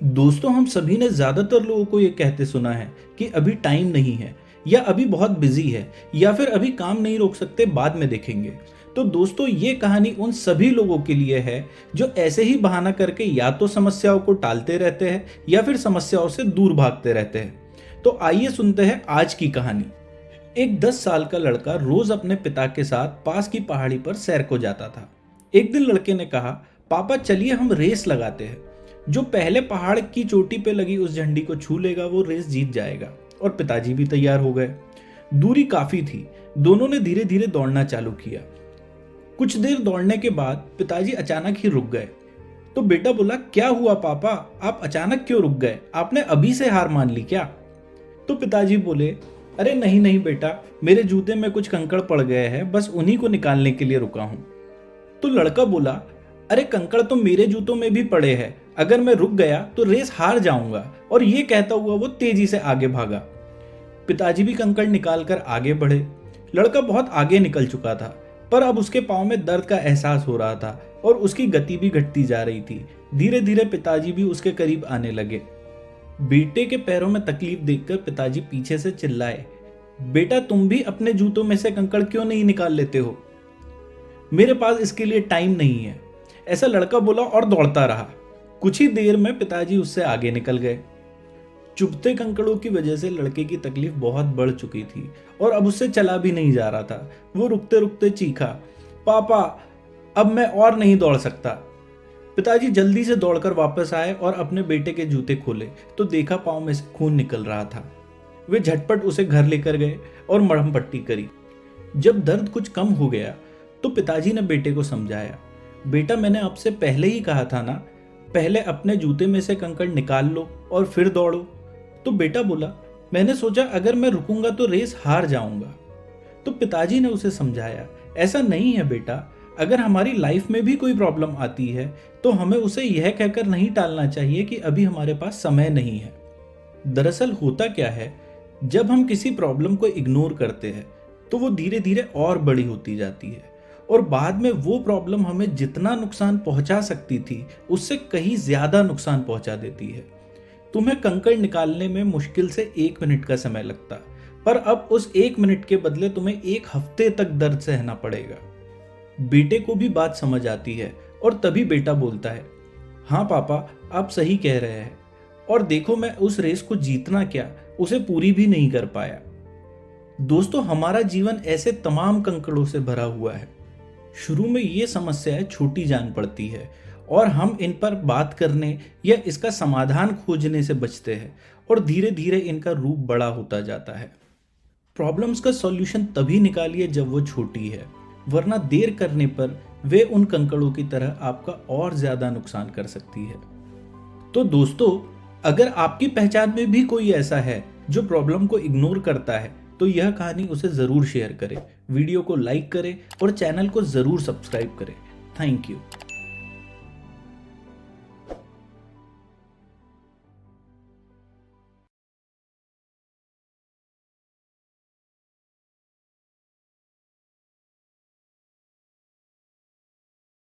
दोस्तों, हम सभी ने ज़्यादातर लोगों को ये कहते सुना है कि अभी टाइम नहीं है, या अभी बहुत बिज़ी है, या फिर अभी काम नहीं रोक सकते, बाद में देखेंगे। तो दोस्तों, ये कहानी उन सभी लोगों के लिए है जो ऐसे ही बहाना करके या तो समस्याओं को टालते रहते हैं, या फिर समस्याओं से दूर भागते रहते हैं। तो आइए सुनते हैं आज की कहानी। एक दस साल का लड़का रोज अपने पिता के साथ पास की पहाड़ी पर सैर को जाता था। एक दिन लड़के ने कहा, पापा, चलिए हम रेस लगाते हैं। जो पहले पहाड़ की चोटी पे लगी उस झंडी को छू लेगा, वो रेस जीत जाएगा। और पिताजी भी तैयार हो गए। दूरी काफ़ी थी। दोनों ने धीरे धीरे दौड़ना चालू किया। कुछ देर दौड़ने के बाद पिताजी अचानक ही रुक गए। तो बेटा बोला, क्या हुआ पापा? आप अचानक क्यों रुक गए? आपने अभी से हार मान ली क्या? तो पिताजी बोले, अरे नहीं नहीं बेटा। मेरे जूते में कुछ कंकड़ पड़ गए हैं। बस उन्हीं को निकालने के लिए रुका हूँ। तो लड़का बोला, अरे कंकड़ तो मेरे जूतों में भी पड़े हैं। अगर मैं रुक गया तो रेस हार जाऊँगा। और ये कहता हुआ वो तेज़ी से आगे भागा। पिताजी भी कंकड़ निकाल कर आगे बढ़े। लड़का बहुत आगे निकल चुका था, पर अब उसके पाँव में दर्द का एहसास हो रहा था और उसकी गति भी घटती जा रही थी। धीरे धीरे पिताजी भी उसके करीब आने लगे। बेटे के पैरों में तकलीफ़ देखकर पिताजी पीछे से चिल्लाए, बेटा, तुम भी अपने जूतों में से कंकड़ क्यों नहीं निकाल लेते हो? मेरे पास इसके लिए टाइम नहीं है। ऐसा लड़का बोला और दौड़ता रहा। कुछ ही देर में पिताजी उससे आगे निकल गए। चुभते कंकड़ों की वजह से लड़के की तकलीफ़ बहुत बढ़ चुकी थी और अब उससे चला भी नहीं जा रहा था। वो रुकते रुकते चीखा, पापा, अब मैं और नहीं दौड़ सकता। पिताजी जल्दी से दौड़कर वापस आए और अपने बेटे के जूते खोले तो देखा पाँव में से खून निकल रहा था। वे झटपट उसे घर लेकर गए और मरहम पट्टी करी। जब दर्द कुछ कम हो गया तो पिताजी ने बेटे को समझाया, बेटा, मैंने आपसे पहले ही कहा था ना पहले अपने जूते में से कंकड़ निकाल लो और फिर दौड़ो। तो बेटा बोला, मैंने सोचा अगर मैं रुकूँगा तो रेस हार जाऊँगा। तो पिताजी ने उसे समझाया, ऐसा नहीं है बेटा, अगर हमारी लाइफ में भी कोई प्रॉब्लम आती है तो हमें उसे यह कहकर नहीं टालना चाहिए कि अभी हमारे पास समय नहीं है। दरअसल होता क्या है, जब हम किसी प्रॉब्लम को इग्नोर करते हैं तो वो धीरे धीरे और बड़ी होती जाती है। और बाद में वो प्रॉब्लम हमें जितना नुकसान पहुँचा सकती थी, उससे कहीं ज़्यादा नुकसान पहुँचा देती है। तुम्हें कंकड़ निकालने में मुश्किल से एक मिनट का समय लगता, पर अब उस एक मिनट के बदले तुम्हें एक हफ़्ते तक दर्द सहना पड़ेगा। बेटे को भी बात समझ आती है और तभी बेटा बोलता है हाँ पापा, आप सही कह रहे हैं, और देखो मैं उस रेस को जीतना क्या, उसे पूरी भी नहीं कर पाया। दोस्तों, हमारा जीवन ऐसे तमाम कंकड़ों से भरा हुआ है। शुरू में ये समस्याएँ छोटी जान पड़ती है और हम इन पर बात करने या इसका समाधान खोजने से बचते हैं और धीरे धीरे इनका रूप बड़ा होता जाता है। प्रॉब्लम्स का सॉल्यूशन तभी निकालिए जब वो छोटी है, वरना देर करने पर वे उन कंकड़ों की तरह आपका और ज़्यादा नुकसान कर सकती है। तो दोस्तों, अगर आपकी पहचान में भी कोई ऐसा है जो प्रॉब्लम को इग्नोर करता है तो यह कहानी उसे ज़रूर शेयर करें। वीडियो को लाइक करें और चैनल को ज़रूर सब्सक्राइब करें। Thank you